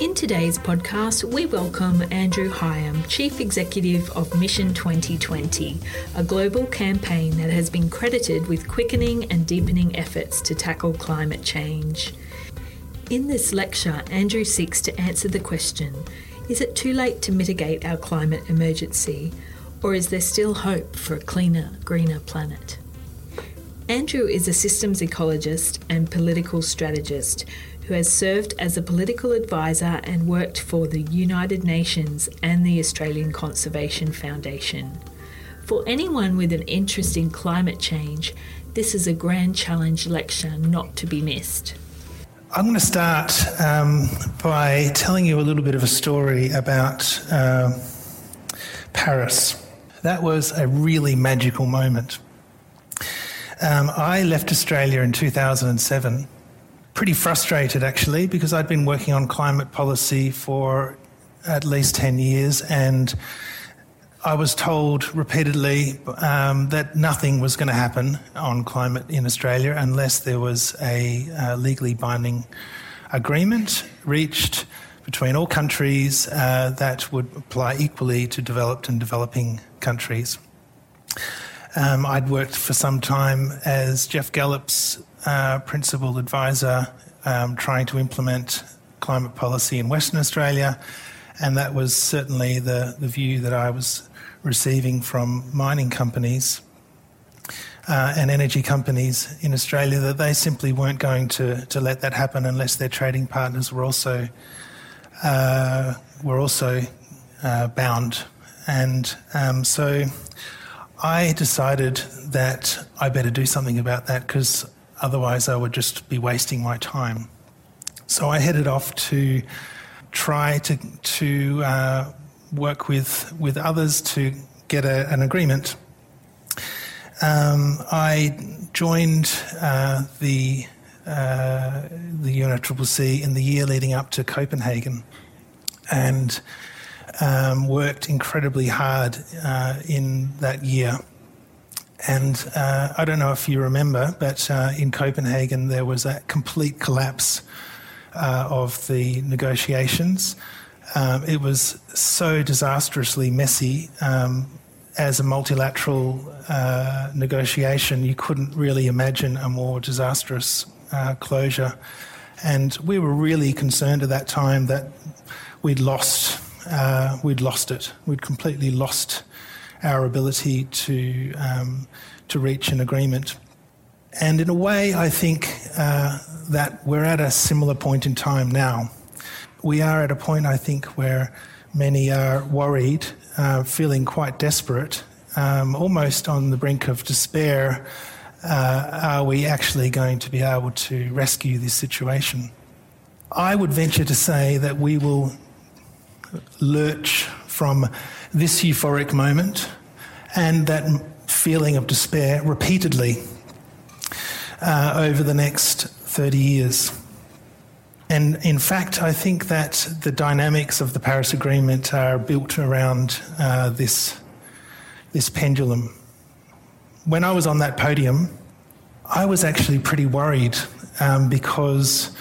In today's podcast, we welcome Andrew Higham, Chief Executive of Mission 2020, a global campaign that has been credited with quickening and deepening efforts to tackle climate change. In this lecture, Andrew seeks to answer the question Is it too late to mitigate our climate emergency, or is there still hope for a cleaner, greener planet? Andrew is a systems ecologist and political strategist who has served as a political advisor and worked for the United Nations and the Australian Conservation Foundation. For anyone with an interest in climate change, this is a grand challenge lecture not to be missed. I'm going to start um, by telling you a little bit of a story about uh, Paris. That was a really magical moment. Um, I left Australia in 2007 pretty frustrated actually because I'd been working on climate policy for at least 10 years and I was told repeatedly um, that nothing was going to happen on climate in Australia unless there was a uh, legally binding agreement reached between all countries uh, that would apply equally to developed and developing countries. Um, I'd worked for some time as Geoff Gallop's uh, principal advisor um, trying to implement climate policy in Western Australia, and that was certainly the, the view that I was receiving from mining companies uh, and energy companies in Australia that they simply weren't going to, to let that happen unless their trading partners were also uh, were also uh, bound. And um, so I decided that I better do something about that because Otherwise, I would just be wasting my time. So I headed off to try to, to uh, work with, with others to get a, an agreement. Um, I joined uh, the, uh, the UNFCCC in the year leading up to Copenhagen and um, worked incredibly hard uh, in that year and uh, I don't know if you remember, but uh, in Copenhagen there was a complete collapse uh, of the negotiations. Um, it was so disastrously messy. Um, as a multilateral uh, negotiation, you couldn't really imagine a more disastrous uh, closure. And we were really concerned at that time that we'd lost, uh, we'd lost it. We'd completely lost our ability to, um, to reach an agreement. And in a way, I think uh, that we're at a similar point in time now. We are at a point, I think, where many are worried, uh, feeling quite desperate, um, almost on the brink of despair. Uh, are we actually going to be able to rescue this situation? I would venture to say that we will lurch from this euphoric moment and that feeling of despair repeatedly uh, over the next 30 years. And in fact, I think that the dynamics of the Paris Agreement are built around uh, this, this pendulum. When I was on that podium, I was actually pretty worried um, because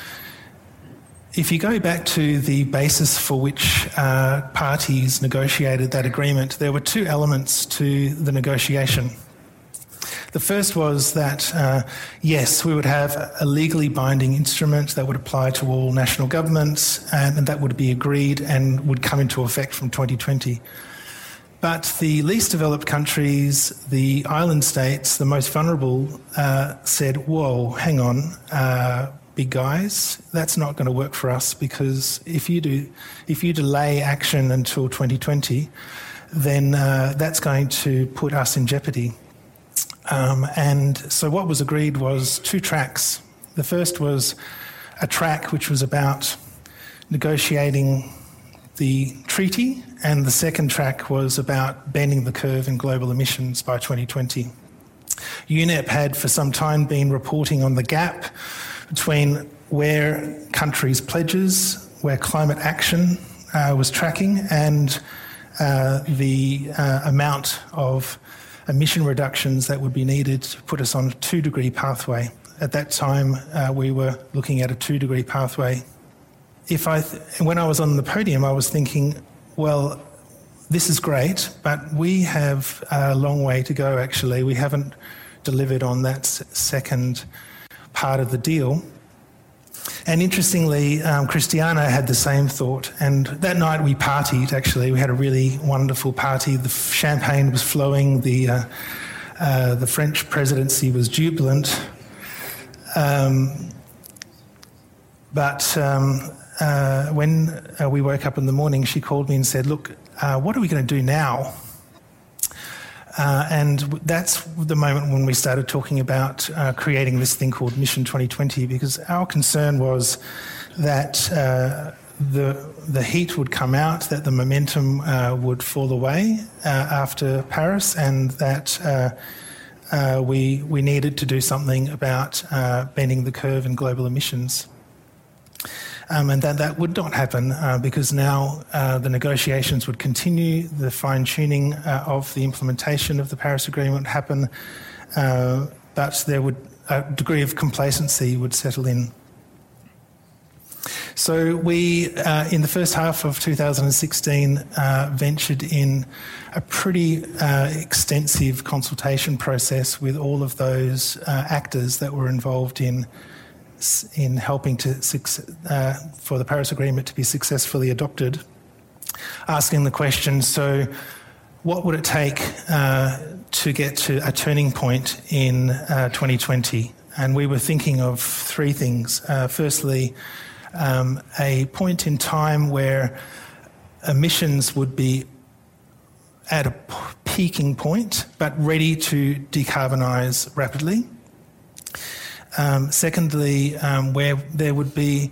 if you go back to the basis for which uh, parties negotiated that agreement, there were two elements to the negotiation. The first was that, uh, yes, we would have a legally binding instrument that would apply to all national governments and, and that would be agreed and would come into effect from 2020. But the least developed countries, the island states, the most vulnerable, uh, said, whoa, hang on, uh, big guys, that's not going to work for us because if you do, if you delay action until 2020, then uh, that's going to put us in jeopardy. Um, and so what was agreed was two tracks. The first was a track which was about negotiating the treaty, and the second track was about bending the curve in global emissions by 2020. UNEP had for some time been reporting on the gap between where countries' pledges, where climate action uh, was tracking, and uh, the uh, amount of emission reductions that would be needed to put us on a two degree pathway. At that time, uh, we were looking at a two degree pathway. if I, th- when I was on the podium, I was thinking, well, this is great, but we have a long way to go. Actually, we haven't delivered on that second part of the deal. And interestingly, um, Christiana had the same thought. And that night we partied, actually. We had a really wonderful party. The champagne was flowing, the, uh, uh, the French presidency was jubilant. Um, but um, uh, when uh, we woke up in the morning, she called me and said, Look, uh, what are we going to do now? Uh, and that's the moment when we started talking about uh, creating this thing called Mission 2020, because our concern was that uh, the the heat would come out, that the momentum uh, would fall away uh, after Paris, and that uh, we we needed to do something about bending the curve in global emissions. Um, and that that would not happen uh, because now uh, the negotiations would continue, the fine tuning uh, of the implementation of the Paris Agreement would happen, uh, but there would a degree of complacency would settle in. So we, uh, in the first half of 2016, uh, ventured in a pretty extensive consultation process with all of those actors that were involved in in helping to uh, for the Paris Agreement to be successfully adopted, asking the question: so, what would it take uh, to get to a turning point in uh, 2020? And we were thinking of three things. Uh, firstly, um, a point in time where emissions would be at a peaking point, but ready to decarbonise rapidly. Um, secondly, um, where there would be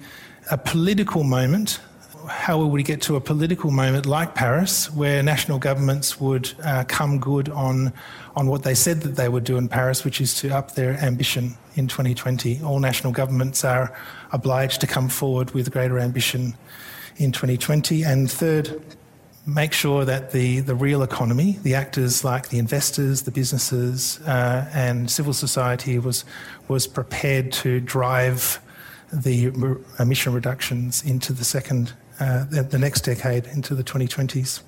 a political moment. How would we get to a political moment like Paris, where national governments would uh, come good on on what they said that they would do in Paris, which is to up their ambition in 2020? All national governments are obliged to come forward with greater ambition in 2020. And third, make sure that the, the real economy, the actors like the investors, the businesses, uh, and civil society was, was prepared to drive the emission reductions into the second, uh, the, the, next decade, into the 2020s.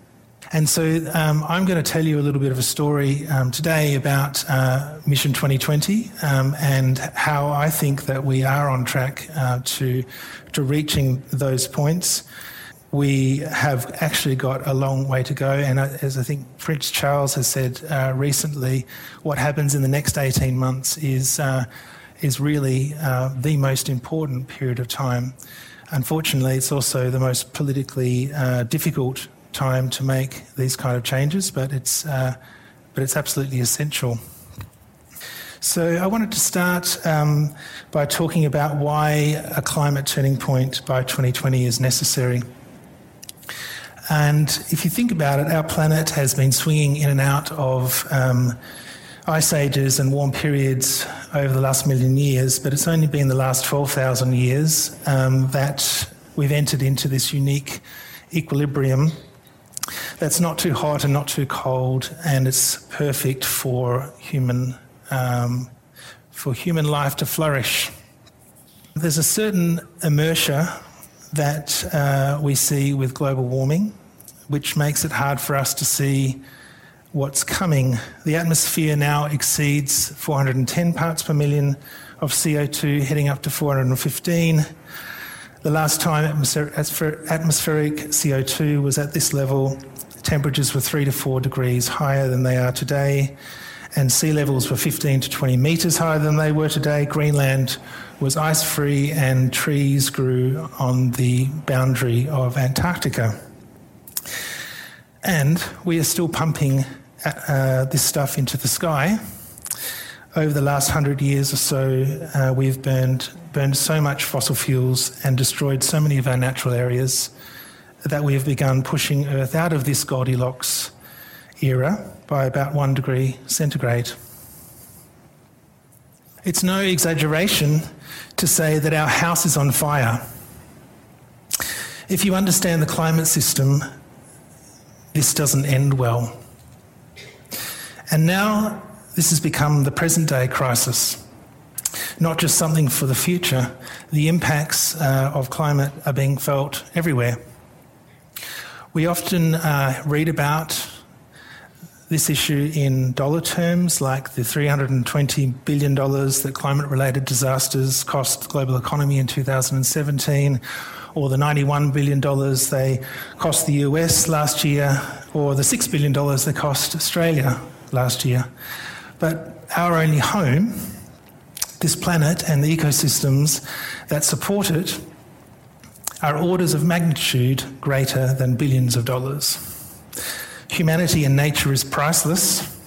And so um, I'm going to tell you a little bit of a story um, today about uh, Mission 2020 um, and how I think that we are on track uh, to, to reaching those points we have actually got a long way to go. And as I think Prince Charles has said uh, recently, what happens in the next 18 months is, uh, is really uh, the most important period of time. Unfortunately, it's also the most politically uh, difficult time to make these kind of changes, but it's, uh, but it's absolutely essential. So, I wanted to start um, by talking about why a climate turning point by 2020 is necessary. And if you think about it, our planet has been swinging in and out of um, ice ages and warm periods over the last million years, but it's only been the last 12,000 years um, that we've entered into this unique equilibrium that's not too hot and not too cold, and it's perfect for human, um, for human life to flourish. There's a certain inertia that uh, we see with global warming which makes it hard for us to see what's coming. The atmosphere now exceeds 410 parts per million of CO2, heading up to 415. The last time atmospheric CO2 was at this level, temperatures were 3 to 4 degrees higher than they are today, and sea levels were 15 to 20 metres higher than they were today. Greenland was ice free, and trees grew on the boundary of Antarctica. And we are still pumping uh, this stuff into the sky. Over the last hundred years or so, uh, we've burned, burned so much fossil fuels and destroyed so many of our natural areas that we have begun pushing Earth out of this Goldilocks era by about one degree centigrade. It's no exaggeration to say that our house is on fire. If you understand the climate system, this doesn't end well. And now this has become the present day crisis. not just something for the future. The impacts uh, of climate are being felt everywhere. We often uh, read about this issue in dollar terms, like the $320 billion that climate related disasters cost the global economy in 2017, or the $91 billion they cost the US last year, or the $6 billion they cost Australia last year. But our only home, this planet and the ecosystems that support it, are orders of magnitude greater than billions of dollars. Humanity and nature is priceless,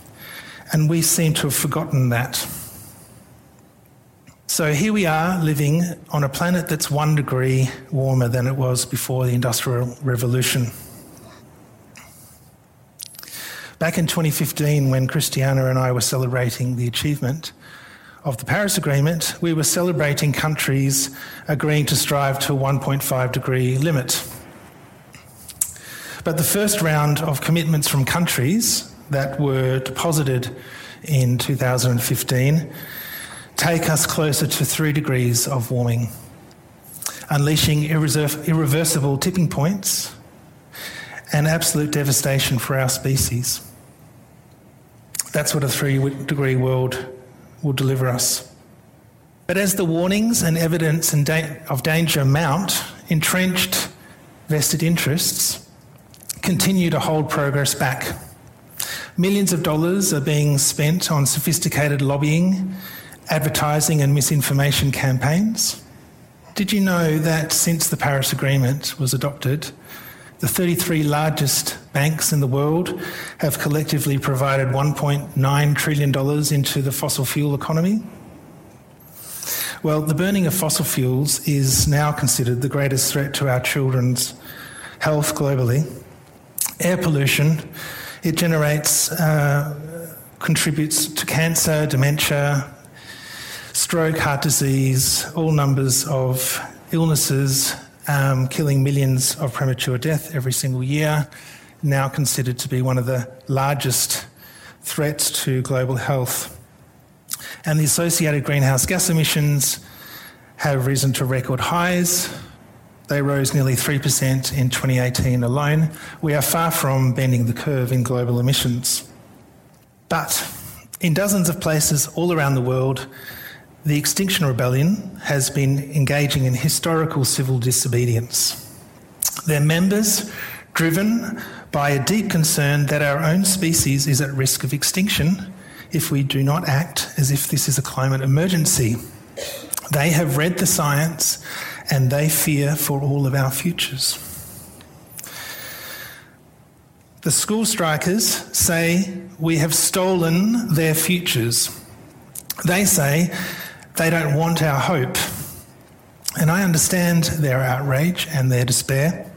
and we seem to have forgotten that. So here we are living on a planet that's one degree warmer than it was before the Industrial Revolution. Back in 2015, when Christiana and I were celebrating the achievement of the Paris Agreement, we were celebrating countries agreeing to strive to a 1.5 degree limit. But the first round of commitments from countries that were deposited in 2015 take us closer to three degrees of warming, unleashing irreversible tipping points and absolute devastation for our species. That's what a three degree world will deliver us. But as the warnings and evidence of danger mount, entrenched vested interests continue to hold progress back. Millions of dollars are being spent on sophisticated lobbying, advertising, and misinformation campaigns. Did you know that since the Paris Agreement was adopted, the 33 largest banks in the world have collectively provided $1.9 trillion into the fossil fuel economy? Well, the burning of fossil fuels is now considered the greatest threat to our children's health globally. Air pollution, it generates, uh, contributes to cancer, dementia, stroke, heart disease, all numbers of illnesses um, killing millions of premature death every single year, now considered to be one of the largest threats to global health. And the associated greenhouse gas emissions have risen to record highs. They rose nearly 3% in 2018 alone. We are far from bending the curve in global emissions. But in dozens of places all around the world, the Extinction Rebellion has been engaging in historical civil disobedience. Their members, driven by a deep concern that our own species is at risk of extinction if we do not act as if this is a climate emergency. They have read the science and they fear for all of our futures. The school strikers say we have stolen their futures. They say they don't want our hope. And I understand their outrage and their despair.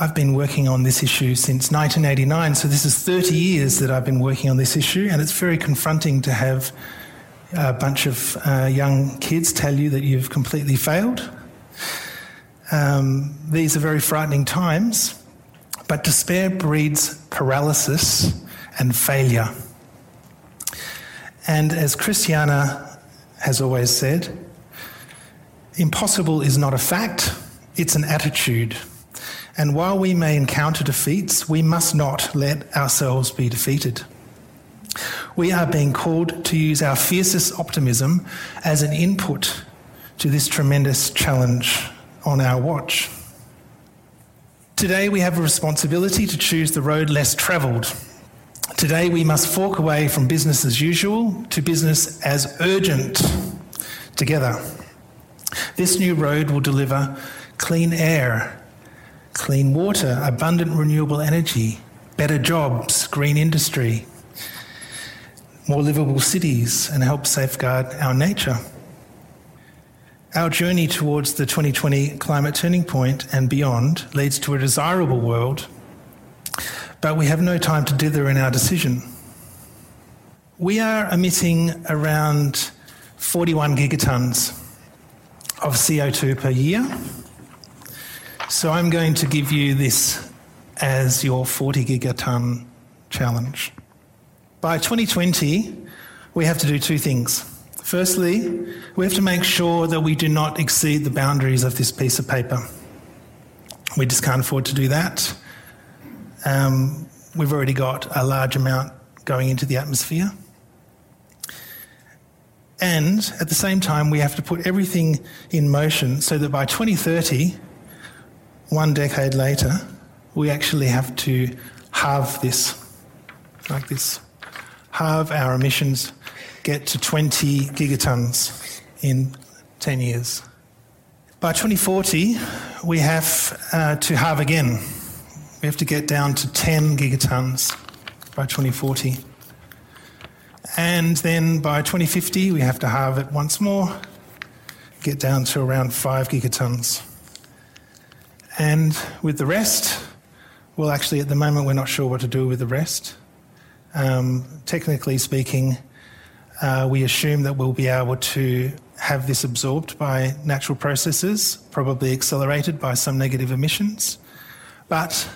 I've been working on this issue since 1989, so this is 30 years that I've been working on this issue, and it's very confronting to have a bunch of uh, young kids tell you that you've completely failed. Um, these are very frightening times, but despair breeds paralysis and failure. And as Christiana has always said. Impossible is not a fact, it's an attitude. And while we may encounter defeats, we must not let ourselves be defeated. We are being called to use our fiercest optimism as an input to this tremendous challenge on our watch. Today, we have a responsibility to choose the road less travelled Today, we must fork away from business as usual to business as urgent together. This new road will deliver clean air, clean water, abundant renewable energy, better jobs, green industry, more livable cities, and help safeguard our nature. Our journey towards the 2020 climate turning point and beyond leads to a desirable world but we have no time to dither in our decision. We are emitting around 41 gigatons of CO2 per year. So I'm going to give you this as your 40 gigaton challenge. By 2020, we have to do two things. Firstly, we have to make sure that we do not exceed the boundaries of this piece of paper. We just can't afford to do that. Um, we've already got a large amount going into the atmosphere. And at the same time, we have to put everything in motion so that by 2030, one decade later, we actually have to halve this, like this, halve our emissions, get to 20 gigatons in 10 years. By 2040, we have uh, to halve again. We have to get down to 10 gigatons by 2040. And then by 2050, we have to halve it once more, get down to around 5 gigatons. And with the rest, well, actually, at the moment, we're not sure what to do with the rest. Um, technically speaking, uh, we assume that we'll be able to have this absorbed by natural processes, probably accelerated by some negative emissions. But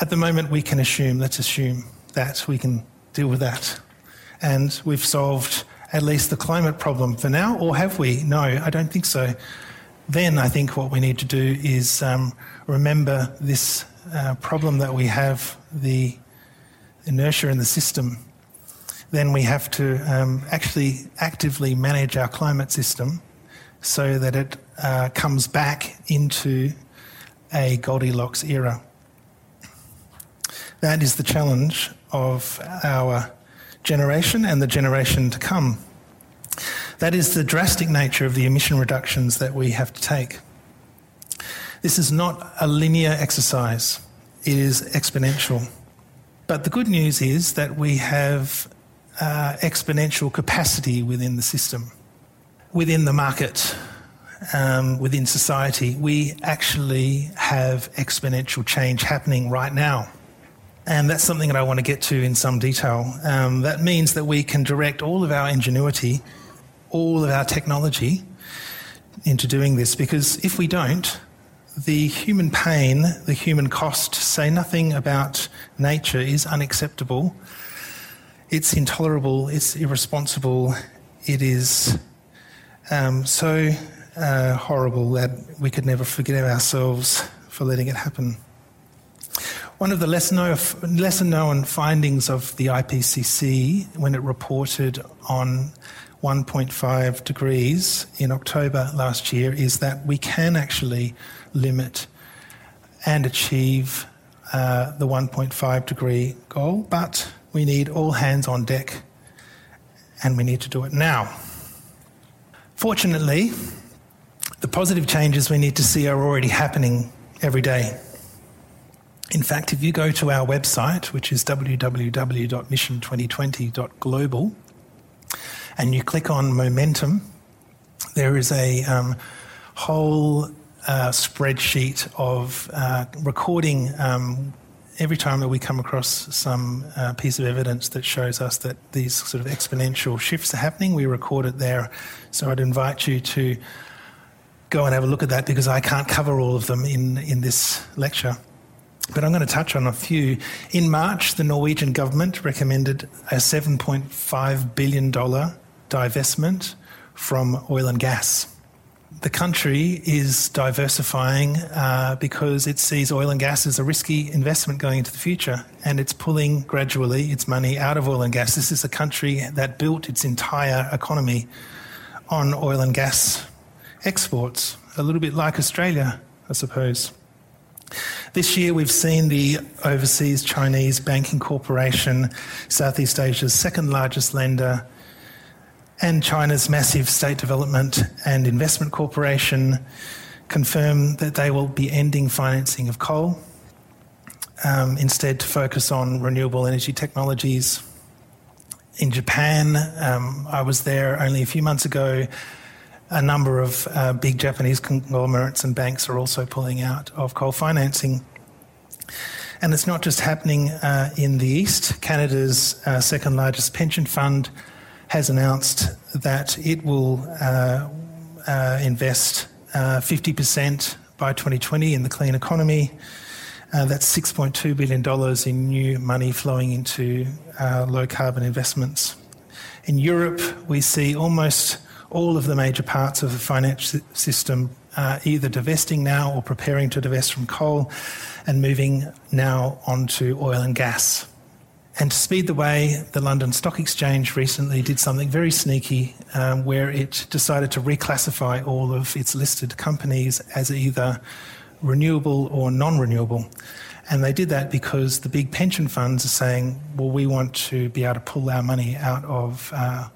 at the moment, we can assume, let's assume that we can deal with that and we've solved at least the climate problem for now, or have we? No, I don't think so. Then I think what we need to do is um, remember this uh, problem that we have the inertia in the system. Then we have to um, actually actively manage our climate system so that it uh, comes back into a Goldilocks era. That is the challenge of our generation and the generation to come. That is the drastic nature of the emission reductions that we have to take. This is not a linear exercise, it is exponential. But the good news is that we have uh, exponential capacity within the system, within the market, um, within society. We actually have exponential change happening right now. And that's something that I want to get to in some detail. Um, that means that we can direct all of our ingenuity, all of our technology into doing this because if we don't, the human pain, the human cost, say nothing about nature, is unacceptable. It's intolerable, it's irresponsible, it is um, so uh, horrible that we could never forgive ourselves for letting it happen. One of the lesser known findings of the IPCC when it reported on 1.5 degrees in October last year is that we can actually limit and achieve uh, the 1.5 degree goal, but we need all hands on deck and we need to do it now. Fortunately, the positive changes we need to see are already happening every day. In fact, if you go to our website, which is www.mission2020.global, and you click on momentum, there is a um, whole uh, spreadsheet of uh, recording um, every time that we come across some uh, piece of evidence that shows us that these sort of exponential shifts are happening, we record it there. So I'd invite you to go and have a look at that because I can't cover all of them in, in this lecture. But I'm going to touch on a few. In March, the Norwegian government recommended a $7.5 billion divestment from oil and gas. The country is diversifying uh, because it sees oil and gas as a risky investment going into the future, and it's pulling gradually its money out of oil and gas. This is a country that built its entire economy on oil and gas exports, a little bit like Australia, I suppose. This year, we've seen the Overseas Chinese Banking Corporation, Southeast Asia's second largest lender, and China's massive State Development and Investment Corporation confirm that they will be ending financing of coal, um, instead, to focus on renewable energy technologies. In Japan, um, I was there only a few months ago a number of uh, big Japanese conglomerates and banks are also pulling out of coal financing. And it's not just happening uh, in the East. Canada's uh, second largest pension fund has announced that it will uh, uh, invest 50% uh, by 2020 in the clean economy. that's $6.2 billion in new money flowing into low carbon investments. In Europe, we see almost all of the major parts of the financial system uh, either divesting now or preparing to divest from coal and moving now onto oil and gas. And to speed the way, the London Stock Exchange recently did something very sneaky um, where it decided to reclassify all of its listed companies as either renewable or non renewable. And they did that because the big pension funds are saying, well, we want to be able to pull our money out of uh,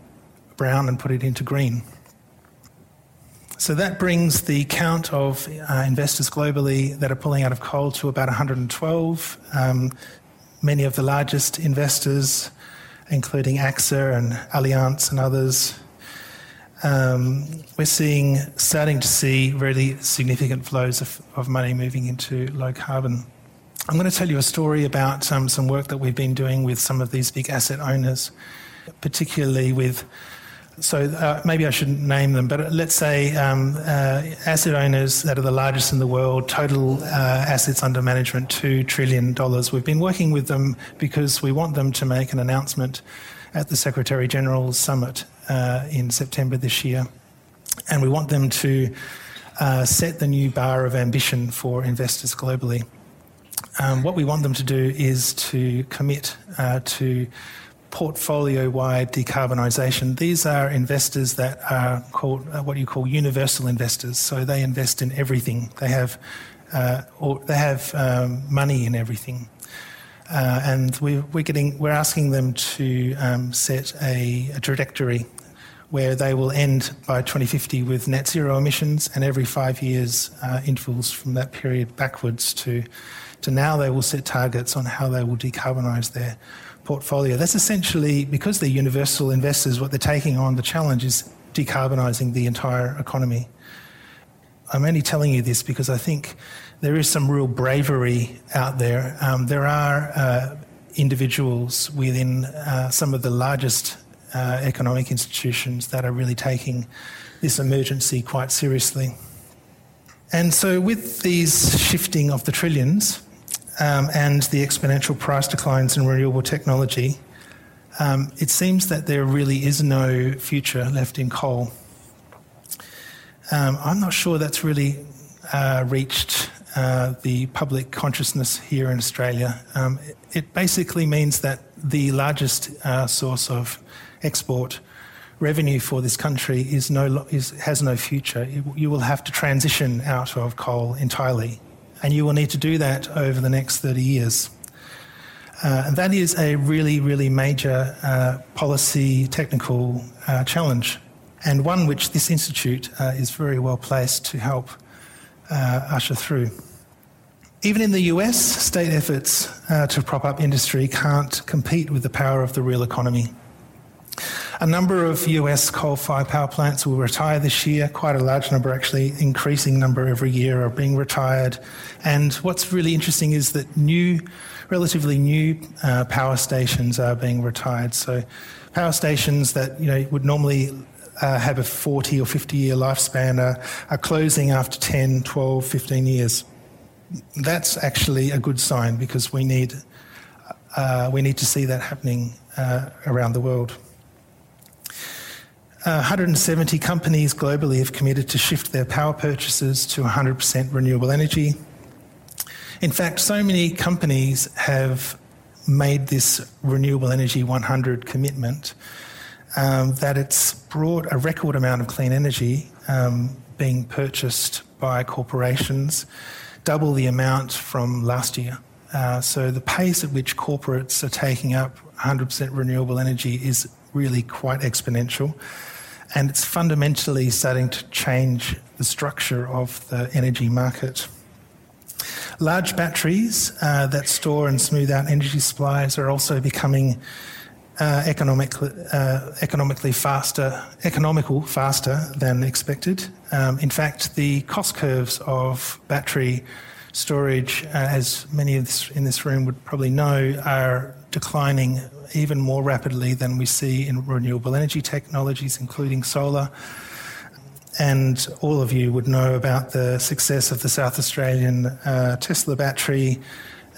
brown and put it into green. So that brings the count of uh, investors globally that are pulling out of coal to about 112. Um, many of the largest investors, including AXA and Allianz and others. Um, we're seeing, starting to see really significant flows of, of, money moving into low carbon. I'm going to tell you a story about um, some work that we've been doing with some of these big asset owners, particularly with so uh, maybe I shouldn't name them, but let's say um, uh, asset owners that are the largest in the world, total uh, assets under management $2 trillion. We've been working with them because we want them to make an announcement at the Secretary General's Summit uh, in September this year. And we want them to uh, set the new bar of ambition for investors globally. Um, what we want them to do is to commit uh, to portfolio wide decarbonisation. These are investors that are called uh, what you call universal investors. So they invest in everything. They have, uh, or they have um, money in everything. Uh, and we, are getting, we're asking them to um, set a, a, trajectory where they will end by 2050 with net zero emissions, and every five years uh, intervals from that period backwards to, to now they will set targets on how they will decarbonise their portfolio. That's essentially because they're universal investors, what they're taking on, the challenge is decarbonising the entire economy. I'm only telling you this because I think there is some real bravery out there. Um, there are uh, individuals within uh, some of the largest uh, economic institutions that are really taking this emergency quite seriously. And so, with these shifting of the trillions, um, and the exponential price declines in renewable technology, um, it seems that there really is no future left in coal. Um, I'm not sure that's really uh, reached uh, the public consciousness here in Australia. Um, it, it, basically means that the largest uh, source of export revenue for this country is no, is, has no future. You will have to transition out of coal entirely and you will need to do that over the next 30 years. Uh, and that is a really, really major uh, policy technical uh, challenge, and one which this institute uh, is very well placed to help uh, usher through. Even in the US, state efforts uh, to prop up industry can't compete with the power of the real economy. A number of US coal fired power plants will retire this year, quite a large number, actually, increasing number every year are being retired. And what's really interesting is that new, relatively new uh, power stations are being retired. So, power stations that you know would normally uh, have a 40 or 50 year lifespan are, are closing after 10, 12, 15 years. That's actually a good sign because we need, uh, we need to see that happening uh, around the world. Uh, 170 companies globally have committed to shift their power purchases to 100% renewable energy. In fact, so many companies have made this renewable energy 100 commitment um, that it's brought a record amount of clean energy um, being purchased by corporations, double the amount from last year. Uh, so the pace at which corporates are taking up 100% renewable energy is really quite exponential. And it's fundamentally starting to change the structure of the energy market. Large batteries uh, that store and smooth out energy supplies are also becoming uh, economically, uh, economically faster, economical faster than expected. Um, in fact, the cost curves of battery storage, uh, as many of this, in this room would probably know, are declining even more rapidly than we see in renewable energy technologies, including solar. And all of you would know about the success of the South Australian uh, Tesla battery.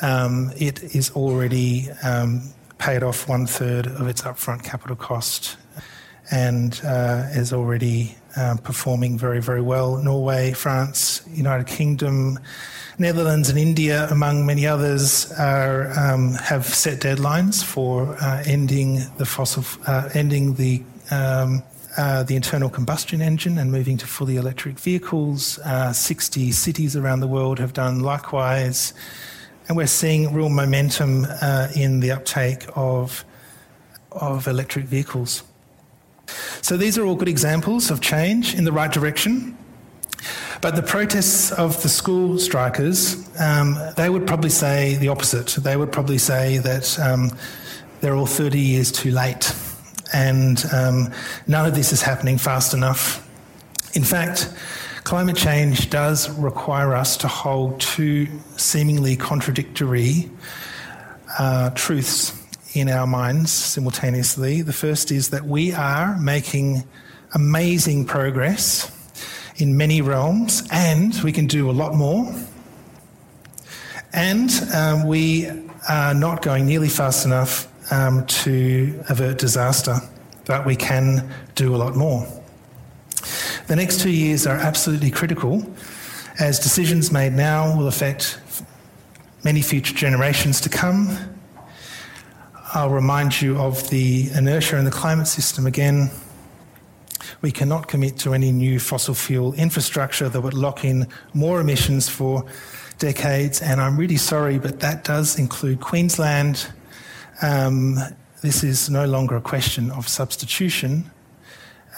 Um, it is already um, paid off one third of its upfront capital cost and uh, is already um, performing very, very well. Norway, France, United Kingdom, Netherlands, and India, among many others, are, um, have set deadlines for uh, ending the fossil, uh, ending the um, uh, the internal combustion engine and moving to fully electric vehicles. Uh, 60 cities around the world have done likewise. And we're seeing real momentum uh, in the uptake of, of electric vehicles. So these are all good examples of change in the right direction. But the protests of the school strikers, um, they would probably say the opposite. They would probably say that um, they're all 30 years too late and um, none of this is happening fast enough. In fact, climate change does require us to hold two seemingly contradictory uh, truths in our minds simultaneously. The first is that we are making amazing progress in many realms, and we can do a lot more. And um, we are not going nearly fast enough um, to avert disaster, but we can do a lot more. The next two years are absolutely critical as decisions made now will affect many future generations to come I'll remind you of the inertia in the climate system again. We cannot commit to any new fossil fuel infrastructure that would lock in more emissions for decades, and I'm really sorry, but that does include Queensland. Um, this is no longer a question of substitution.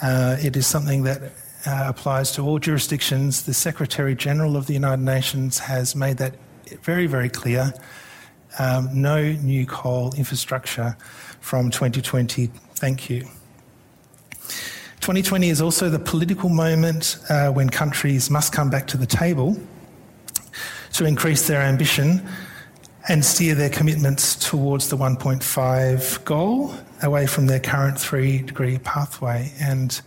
Uh, it is something that uh, applies to all jurisdictions. The Secretary General of the United Nations has made that very, very clear um, no new coal infrastructure from 2020. Thank you. 2020 is also the political moment uh, when countries must come back to the table to increase their ambition and steer their commitments towards the 1.5 goal away from their current three degree pathway. And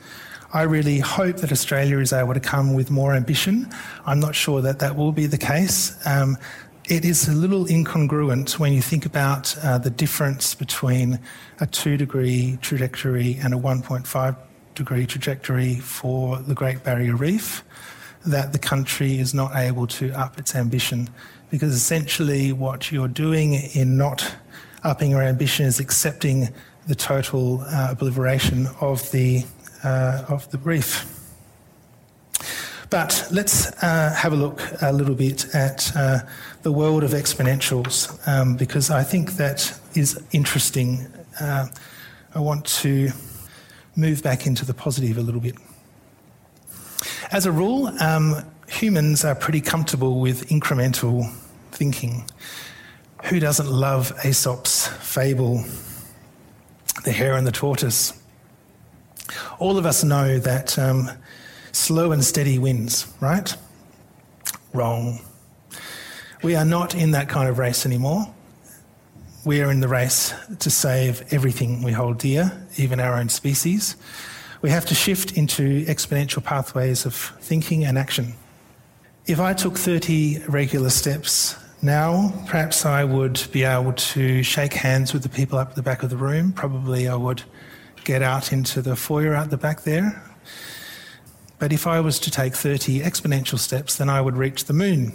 I really hope that Australia is able to come with more ambition. I'm not sure that that will be the case. Um, it is a little incongruent when you think about uh, the difference between a two degree trajectory and a 1.5 degree trajectory for the Great Barrier Reef, that the country is not able to up its ambition. Because essentially, what you're doing in not upping your ambition is accepting the total uh, obliteration of the, uh, of the reef. But let's uh, have a look a little bit at uh, the world of exponentials um, because I think that is interesting. Uh, I want to move back into the positive a little bit. As a rule, um, humans are pretty comfortable with incremental thinking. Who doesn't love Aesop's fable, The Hare and the Tortoise? All of us know that um, slow and steady wins, right? Wrong. We are not in that kind of race anymore. We are in the race to save everything we hold dear, even our own species. We have to shift into exponential pathways of thinking and action. If I took 30 regular steps now, perhaps I would be able to shake hands with the people up at the back of the room. Probably I would get out into the foyer out the back there. But if I was to take 30 exponential steps, then I would reach the moon.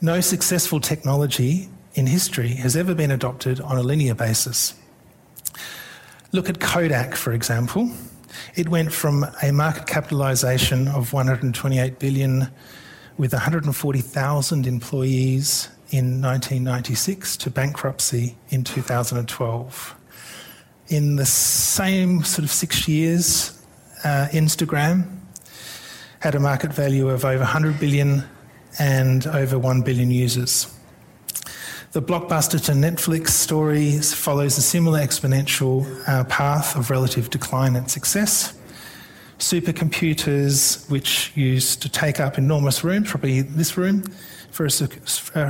No successful technology in history has ever been adopted on a linear basis. Look at Kodak, for example. It went from a market capitalisation of 128 billion with 140,000 employees in 1996 to bankruptcy in 2012. In the same sort of six years, uh, Instagram had a market value of over 100 billion and over 1 billion users. The blockbuster to Netflix story follows a similar exponential uh, path of relative decline and success. Supercomputers, which used to take up enormous rooms, probably this room, for a, a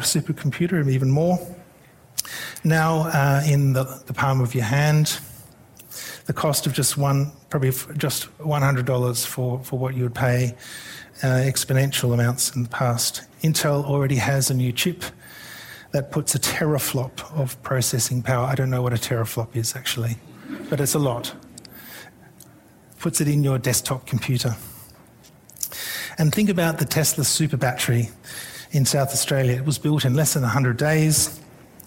supercomputer, and even more, now uh, in the, the palm of your hand. The cost of just one, probably just $100 for, for what you would pay uh, exponential amounts in the past. Intel already has a new chip that puts a teraflop of processing power. I don't know what a teraflop is actually, but it's a lot. Puts it in your desktop computer. And think about the Tesla super battery in South Australia. It was built in less than 100 days.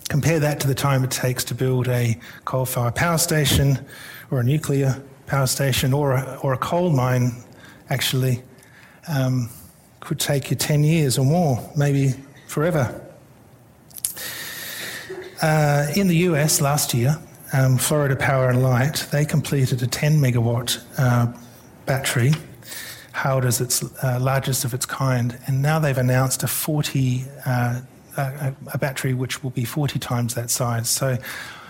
Compare that to the time it takes to build a coal fired power station or a nuclear power station or a, or a coal mine, actually. Um, could take you 10 years or more, maybe forever. Uh, in the US last year, um, Florida Power and Light, they completed a 10 megawatt uh, battery hailed as its uh, largest of its kind, and now they've announced a 40 uh, a, a, battery which will be 40 times that size. So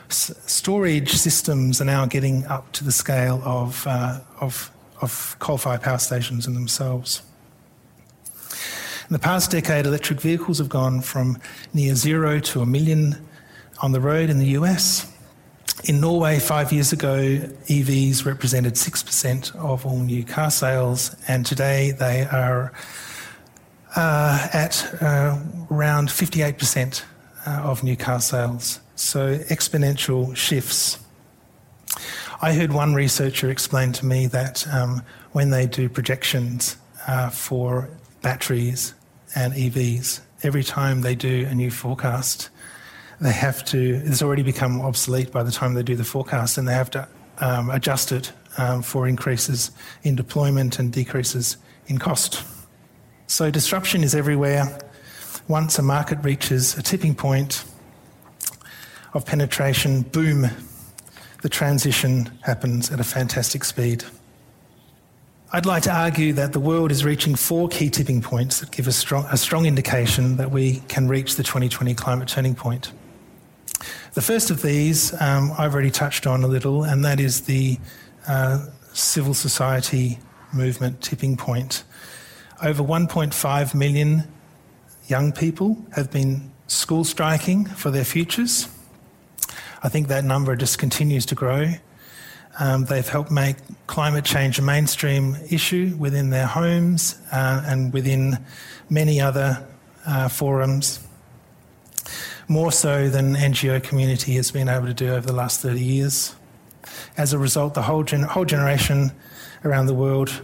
storage systems are now getting up to the scale of uh, of, of coal-fired power stations in themselves. In the past decade, electric vehicles have gone from near zero to a million on the road in the US. In Norway, five years ago, EVs represented 6% of all new car sales, and today they are uh, at uh, around 58% uh, of new car sales. So exponential shifts. I heard one researcher explain to me that um, when they do projections uh, for batteries and EVs, every time they do a new forecast, they have to, it's already become obsolete by the time they do the forecast, and they have to um, adjust it um, for increases in deployment and decreases in cost. So disruption is everywhere. Once a market reaches a tipping point of penetration, boom, the transition happens at a fantastic speed. I'd like to argue that the world is reaching four key tipping points that give a strong, a strong indication that we can reach the 2020 climate turning point. The first of these um, I've already touched on a little, and that is the uh, civil society movement tipping point. Over 1.5 million young people have been school striking for their futures. I think that number just continues to grow. Um, they've helped make climate change a mainstream issue within their homes uh, and within many other uh, forums more so than NGO community has been able to do over the last 30 years. As a result, the whole, gen- whole generation around the world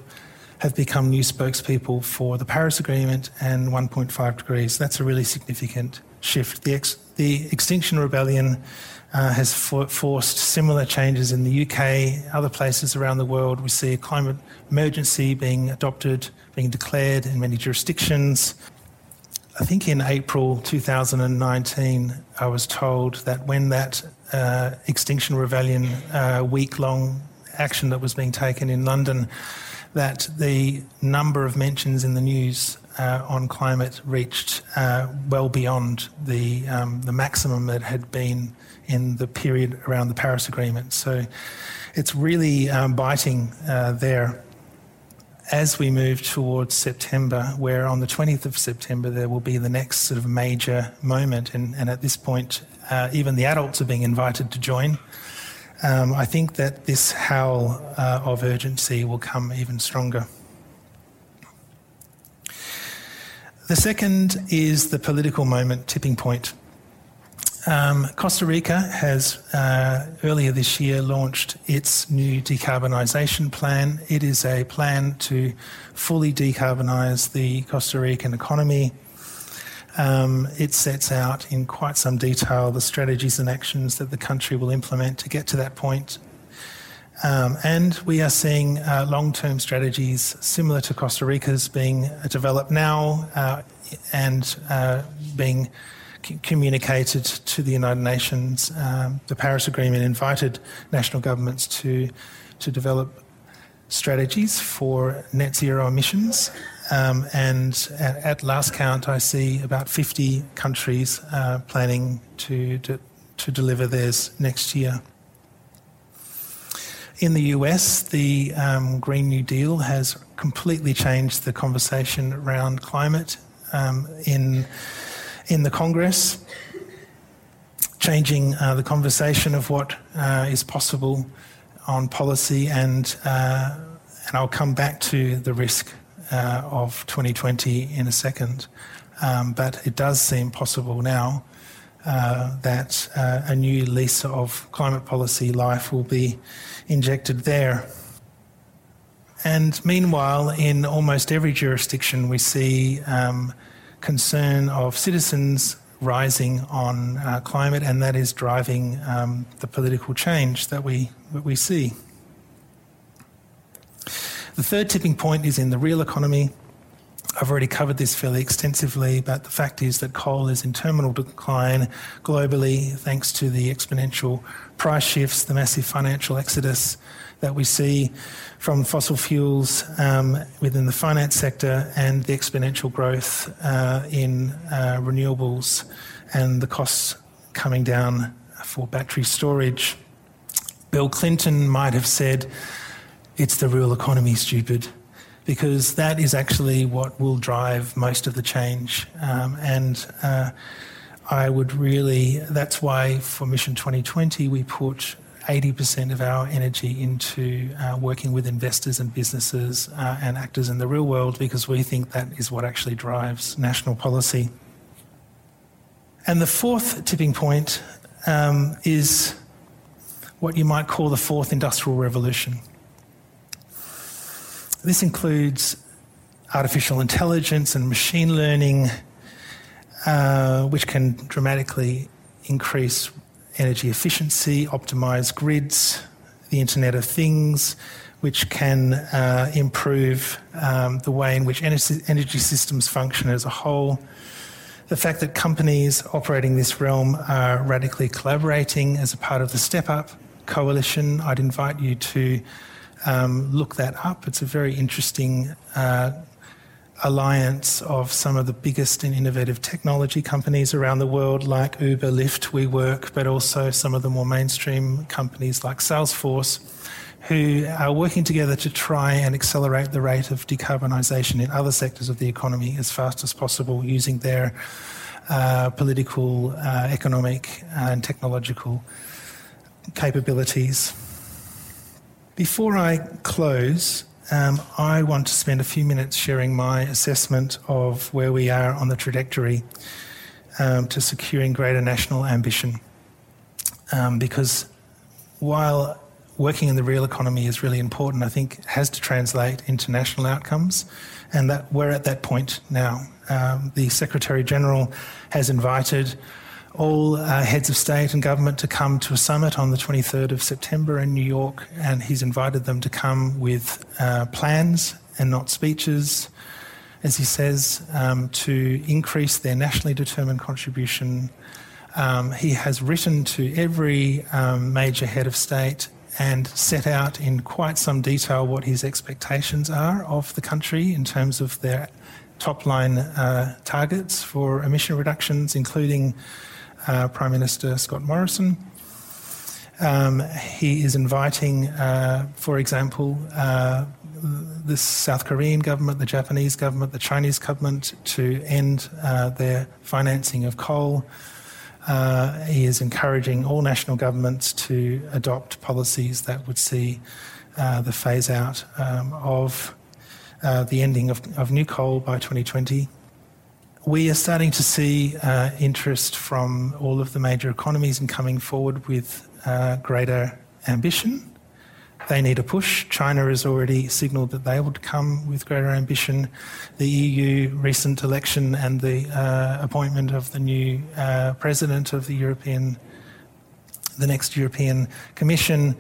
have become new spokespeople for the Paris Agreement and 1.5 degrees. That's a really significant shift. The, ex- the Extinction Rebellion uh, has for- forced similar changes in the UK, other places around the world. We see a climate emergency being adopted, being declared in many jurisdictions. I think in April 2019, I was told that when that uh, Extinction Rebellion uh, week long action that was being taken in London, that the number of mentions in the news uh, on climate reached uh, well beyond the, um, the maximum that had been in the period around the Paris Agreement. So it's really um, biting uh, there as we move towards September, where on the 20th of September there will be the next sort of major moment, and, and at this point, uh, even the adults are being invited to join. Um, I think that this howl uh, of urgency will come even stronger. The second is the political moment tipping point. Um, Costa Rica has uh, earlier this year launched its new decarbonisation plan. It is a plan to fully decarbonise the Costa Rican economy. Um, it sets out in quite some detail the strategies and actions that the country will implement to get to that point. Um, and we are seeing uh, long term strategies similar to Costa Rica's being developed now uh, and uh, communicated to the United Nations. Um, the Paris Agreement invited national governments to, to develop strategies for net zero emissions. Um, and at, at, last count, I see about 50 countries uh, planning to, to, to deliver theirs next year. In the US, the um, Green New Deal has completely changed the conversation around climate. Um, in in the Congress, changing uh, the conversation of what uh, is possible on policy, and uh, and I'll come back to the risk uh, of 2020 in a second. Um, but it does seem possible now uh, that a new lease of climate policy life will be injected there. And meanwhile, in almost every jurisdiction, we see um, concern of citizens rising on uh, climate, and that is driving um, the political change that we, that we see. The third tipping point is in the real economy. I've already covered this fairly extensively, but the fact is that coal is in terminal decline globally thanks to the exponential price shifts, the massive financial exodus that we see from fossil fuels um, within the finance sector and the exponential growth uh, in uh, renewables and the costs coming down for battery storage. Bill Clinton might have said, It's the real economy, stupid because that is actually what will drive most of the change. Um, and uh, I would really, that's why for Mission 2020 we put 80% of our energy into uh, working with investors and businesses uh, and actors in the real world because we think that is what actually drives national policy. And the fourth tipping point um, is what you might call the fourth industrial revolution. This includes artificial intelligence and machine learning, uh, which can dramatically increase energy efficiency, optimize grids, the Internet of Things, which can uh, improve um, the way in which energy systems function as a whole. The fact that companies operating this realm are radically collaborating as a part of the Step Up coalition, I'd invite you to um, look that up. It's a very interesting uh, alliance of some of the biggest and innovative technology companies around the world, like Uber, Lyft, WeWork, but also some of the more mainstream companies like Salesforce, who are working together to try and accelerate the rate of decarbonisation in other sectors of the economy as fast as possible using their uh, political, uh, economic, and technological capabilities. Before I close, um, I want to spend a few minutes sharing my assessment of where we are on the trajectory um, to securing greater national ambition. Um, because while working in the real economy is really important, I think has to translate into national outcomes, and that we're at that point now. Um, the Secretary General has invited all uh, heads of state and government to come to a summit on the 23rd of September in New York, and he's invited them to come with uh, plans and not speeches, as he says, um, to increase their nationally determined contribution. Um, he has written to every um, major head of state and set out in quite some detail what his expectations are of the country in terms of their top line uh, targets for emission reductions, including uh, Prime Minister Scott Morrison. Um, he is inviting, uh, for example, uh, the South Korean government, the Japanese government, the Chinese government to end uh, their financing of coal. Uh, he is encouraging all national governments to adopt policies that would see uh, the phase out um, of the ending of, of new coal by 2020 we are starting to see uh, interest from all of the major economies in coming forward with uh, greater ambition. They need a push. China has already signalled that they would come with greater ambition. The EU recent election and the uh, appointment of the new uh, president of the European, the next European Commission.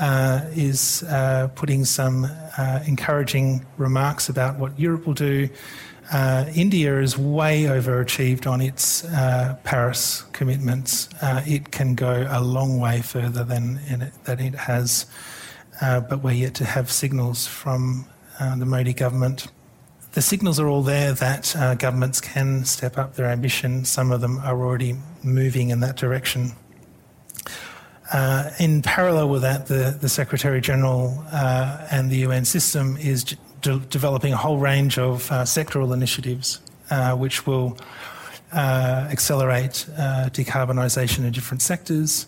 Uh, is uh, putting some encouraging remarks about what Europe will do uh, India is way overachieved on its uh, Paris commitments. Uh, it can go a long way further than it, that it has, uh, but we're yet to have signals from uh, the Modi government. The signals are all there that uh, governments can step up their ambition. Some of them are already moving in that direction. in parallel with that, the, the Secretary General and the UN system is de- developing a whole range of uh, sectoral initiatives uh, which will uh, accelerate uh, decarbonisation in different sectors.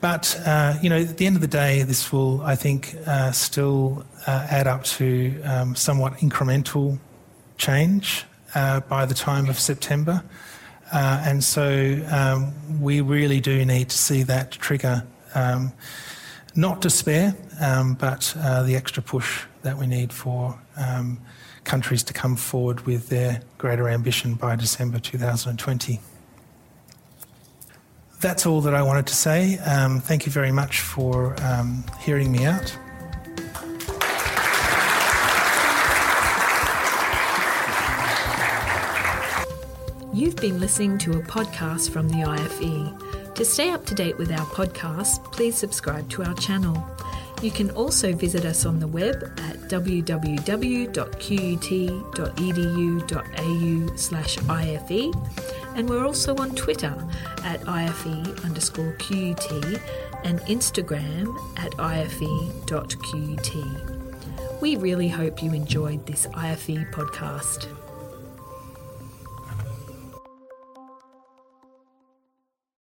But uh, you know, at the end of the day, this will, I think, still add up to um, somewhat incremental change by the time of September. Uh, and so um, we really do need to see that trigger um, not despair, um, but uh, the extra push that we need for um, countries to come forward with their greater ambition by December 2020. That's all that I wanted to say. Um, thank you very much for um, hearing me out. You've been listening to a podcast from the IFE. To stay up to date with our podcast, please subscribe to our channel. You can also visit us on the web at www.qut.edu.au slash IFE and we're also on Twitter at IFE underscore QUT and Instagram at IFE.QUT. We really hope you enjoyed this IFE podcast.